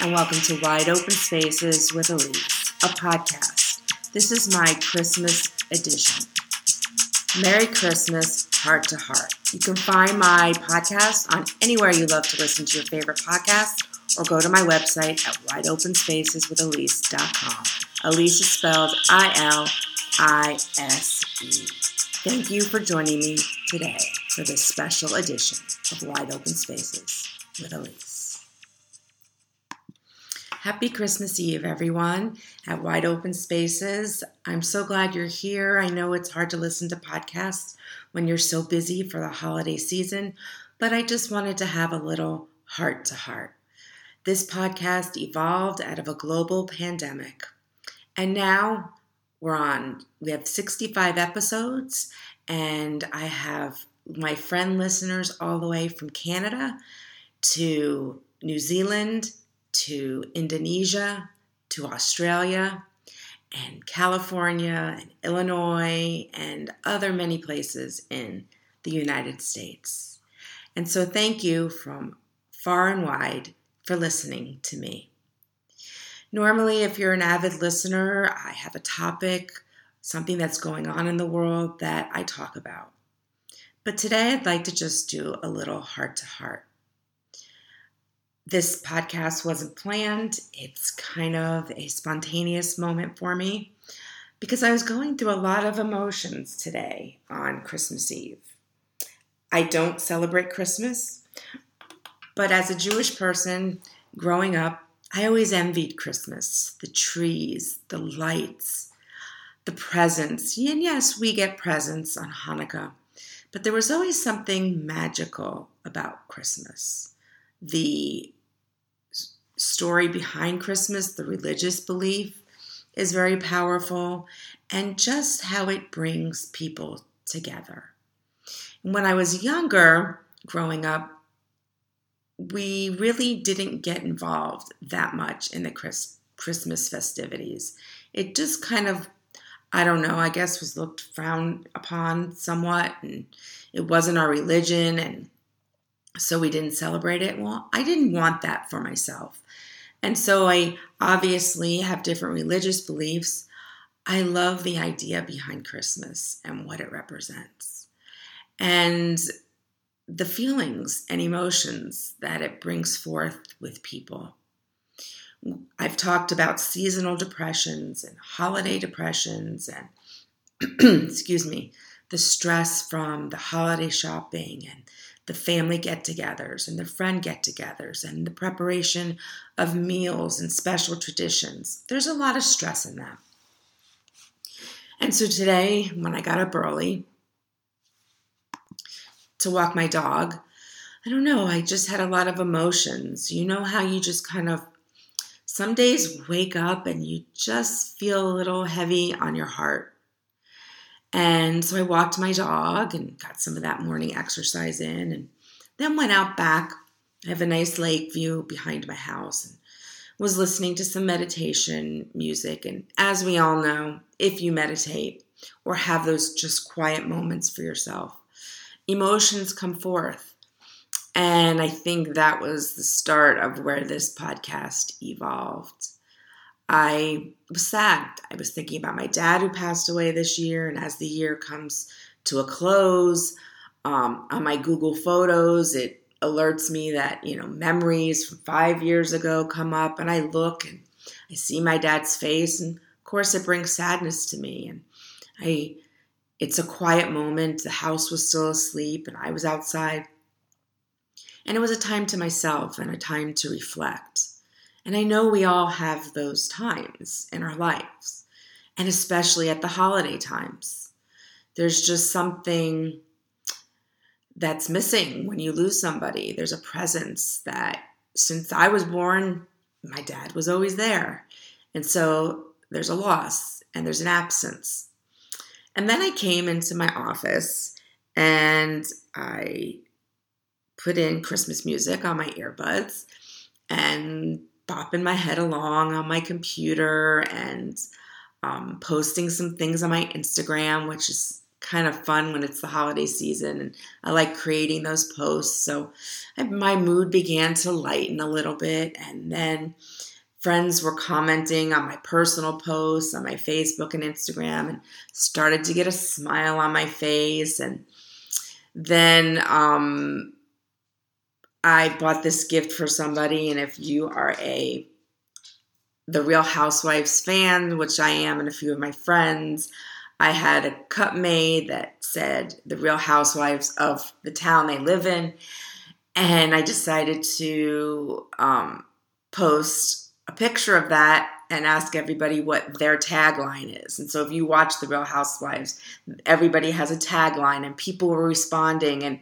and welcome to Wide Open Spaces with Elise, a podcast. This is my Christmas edition. Merry Christmas, heart to heart. You can find my podcast on anywhere you love to listen to your favorite podcast, or go to my website at wideopenspaceswithelise.com. Elise is spelled I L I S E. Thank you for joining me today for this special edition of Wide Open Spaces with Elise. Happy Christmas Eve, everyone, at Wide Open Spaces. I'm so glad you're here. I know it's hard to listen to podcasts when you're so busy for the holiday season, but I just wanted to have a little heart to heart. This podcast evolved out of a global pandemic, and now we're on, we have 65 episodes, and I have my friend listeners all the way from Canada to New Zealand to Indonesia, to Australia, and California, and Illinois, and other many places in the United States. And so, thank you from far and wide for listening to me. Normally, if you're an avid listener, I have a topic, something that's going on in the world that I talk about. But today, I'd like to just do a little heart to heart this podcast wasn't planned. It's kind of a spontaneous moment for me because I was going through a lot of emotions today on Christmas Eve. I don't celebrate Christmas, but as a Jewish person growing up, I always envied Christmas the trees, the lights, the presents. And yes, we get presents on Hanukkah, but there was always something magical about Christmas the story behind Christmas, the religious belief is very powerful, and just how it brings people together. When I was younger, growing up, we really didn't get involved that much in the Chris, Christmas festivities. It just kind of, I don't know, I guess was looked frowned upon somewhat, and it wasn't our religion, and so we didn't celebrate it. Well, I didn't want that for myself. And so I obviously have different religious beliefs. I love the idea behind Christmas and what it represents. And the feelings and emotions that it brings forth with people. I've talked about seasonal depressions and holiday depressions and, excuse me, the stress from the holiday shopping and the family get togethers and the friend get togethers and the preparation of meals and special traditions. There's a lot of stress in that. And so today, when I got up early to walk my dog, I don't know, I just had a lot of emotions. You know how you just kind of some days wake up and you just feel a little heavy on your heart. And so I walked my dog and got some of that morning exercise in and then went out back. I have a nice lake view behind my house and was listening to some meditation music. And as we all know, if you meditate or have those just quiet moments for yourself, emotions come forth. And I think that was the start of where this podcast evolved. I was sad. I was thinking about my dad who passed away this year, and as the year comes to a close, um, on my Google Photos, it alerts me that you know memories from five years ago come up, and I look and I see my dad's face, and of course it brings sadness to me. And I, it's a quiet moment. The house was still asleep, and I was outside, and it was a time to myself and a time to reflect. And I know we all have those times in our lives, and especially at the holiday times. There's just something that's missing when you lose somebody. There's a presence that since I was born, my dad was always there. And so there's a loss and there's an absence. And then I came into my office and I put in Christmas music on my earbuds and bopping my head along on my computer and um, posting some things on my Instagram, which is kind of fun when it's the holiday season and I like creating those posts. So my mood began to lighten a little bit and then friends were commenting on my personal posts on my Facebook and Instagram and started to get a smile on my face and then um, I bought this gift for somebody and if you are a the Real Housewives fan, which I am and a few of my friends, I had a cup made that said the Real Housewives of the town they live in. And I decided to um, post a picture of that and ask everybody what their tagline is. And so if you watch The Real Housewives, everybody has a tagline and people were responding. And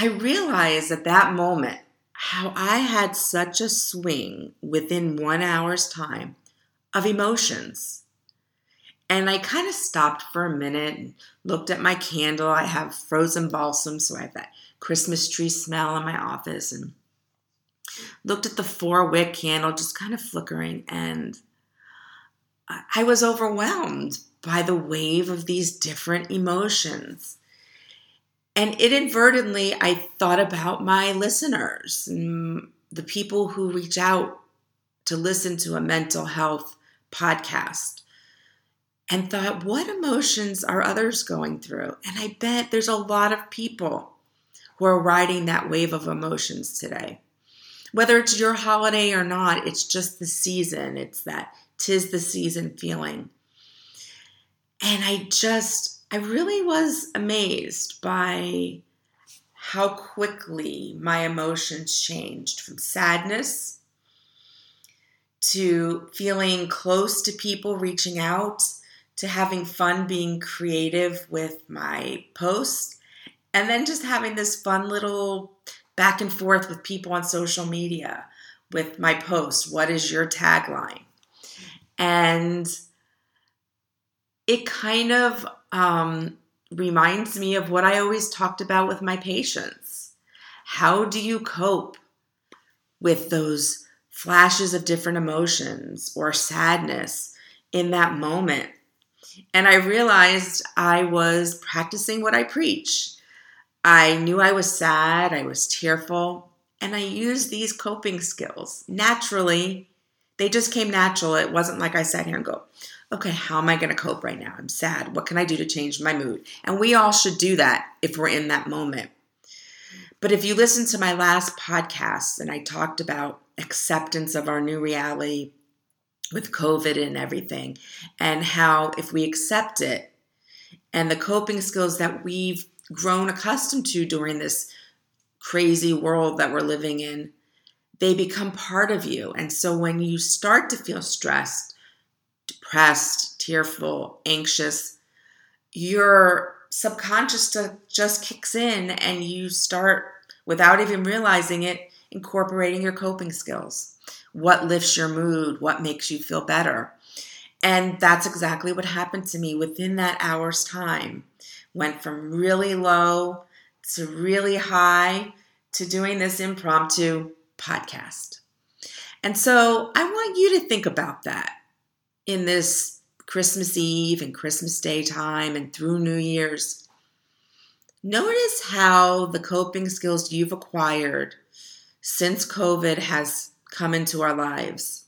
I realized at that moment how I had such a swing within one hour's time of emotions. And I kind of stopped for a minute and looked at my candle. I have frozen balsam, so I have that Christmas tree smell in my office and looked at the four wick candle just kind of flickering. And I was overwhelmed by the wave of these different emotions. And inadvertently, I thought about my listeners the people who reach out to listen to a mental health podcast and thought, what emotions are others going through? And I bet there's a lot of people who are riding that wave of emotions today. Whether it's your holiday or not, it's just the season. It's that tis the season feeling. And I just, I really was amazed by how quickly my emotions changed from sadness to feeling close to people reaching out to having fun being creative with my posts, and then just having this fun little back and forth with people on social media with my posts. What is your tagline? And it kind of um, reminds me of what I always talked about with my patients. How do you cope with those flashes of different emotions or sadness in that moment? And I realized I was practicing what I preach. I knew I was sad, I was tearful, and I used these coping skills naturally. They just came natural. It wasn't like I sat here and go, okay, how am I going to cope right now? I'm sad. What can I do to change my mood? And we all should do that if we're in that moment. But if you listen to my last podcast and I talked about acceptance of our new reality, with COVID and everything, and how if we accept it and the coping skills that we've grown accustomed to during this crazy world that we're living in, they become part of you. And so when you start to feel stressed, depressed, tearful, anxious, your subconscious just kicks in and you start, without even realizing it, incorporating your coping skills what lifts your mood, what makes you feel better. And that's exactly what happened to me within that hour's time. Went from really low to really high to doing this impromptu podcast. And so I want you to think about that in this Christmas Eve and Christmas Day time and through New Year's. Notice how the coping skills you've acquired since COVID has come into our lives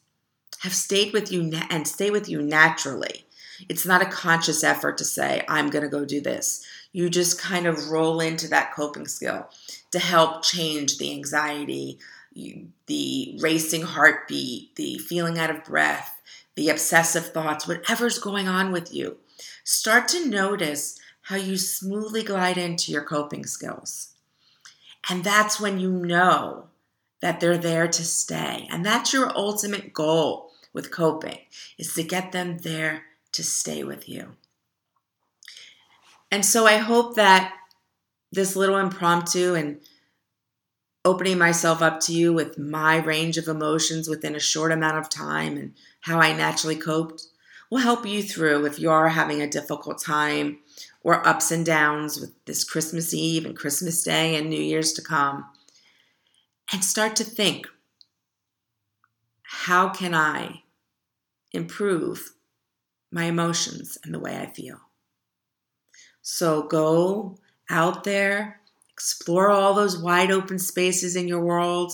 have stayed with you na- and stay with you naturally. It's not a conscious effort to say, I'm going to go do this. You just kind of roll into that coping skill to help change the anxiety, the racing heartbeat, the feeling out of breath, the obsessive thoughts, whatever's going on with you. Start to notice how you smoothly glide into your coping skills. And that's when you know that they're there to stay. And that's your ultimate goal with coping is to get them there to stay with you. And so I hope that this little impromptu and opening myself up to you with my range of emotions within a short amount of time and how I naturally coped will help you through if you are having a difficult time or ups and downs with this Christmas Eve and Christmas Day and New Year's to come and start to think how can I improve my emotions and the way I feel? So go out there, explore all those wide open spaces in your world.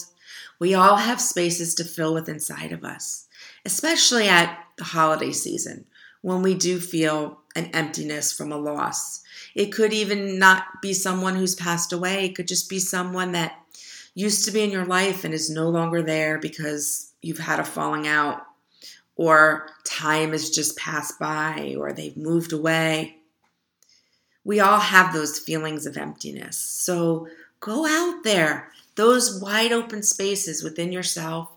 We all have spaces to fill with inside of us, especially at the holiday season when we do feel an emptiness from a loss. It could even not be someone who's passed away, it could just be someone that used to be in your life and is no longer there because you've had a falling out or time has just passed by or they've moved away. We all have those feelings of emptiness. So go out there, those wide open spaces within yourself,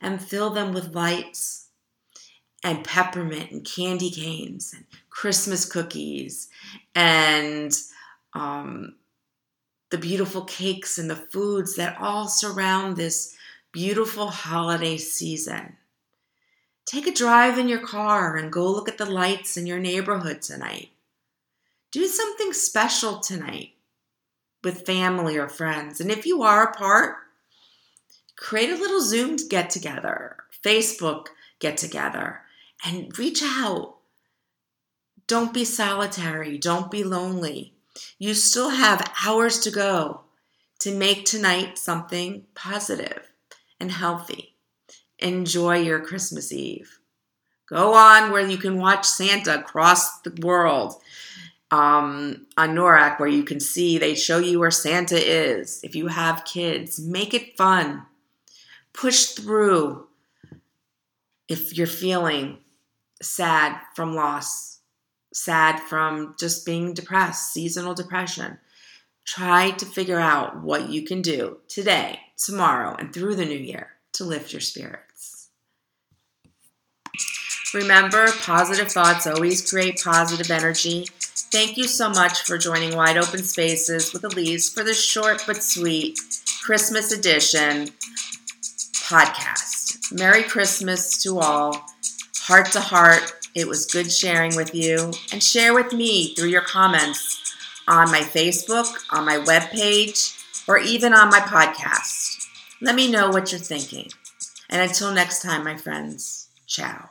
and fill them with lights and peppermint and candy canes and Christmas cookies and um, the beautiful cakes and the foods that all surround this beautiful holiday season. Take a drive in your car and go look at the lights in your neighborhood tonight. Do something special tonight with family or friends. And if you are apart, create a little Zoom get together, Facebook get together, and reach out. Don't be solitary. Don't be lonely. You still have hours to go to make tonight something positive and healthy enjoy your Christmas Eve. Go on where you can watch Santa across the world um, on NORAD, where you can see they show you where Santa is. If you have kids, make it fun. Push through if you're feeling sad from loss, sad from just being depressed, seasonal depression. Try to figure out what you can do today, tomorrow, and through the new year to lift your spirits. Remember, positive thoughts always create positive energy. Thank you so much for joining Wide Open Spaces with Elise for this short but sweet Christmas edition podcast. Merry Christmas to all. Heart to heart, it was good sharing with you. And share with me through your comments on my Facebook, on my webpage, or even on my podcast. Let me know what you're thinking. And until next time, my friends, ciao.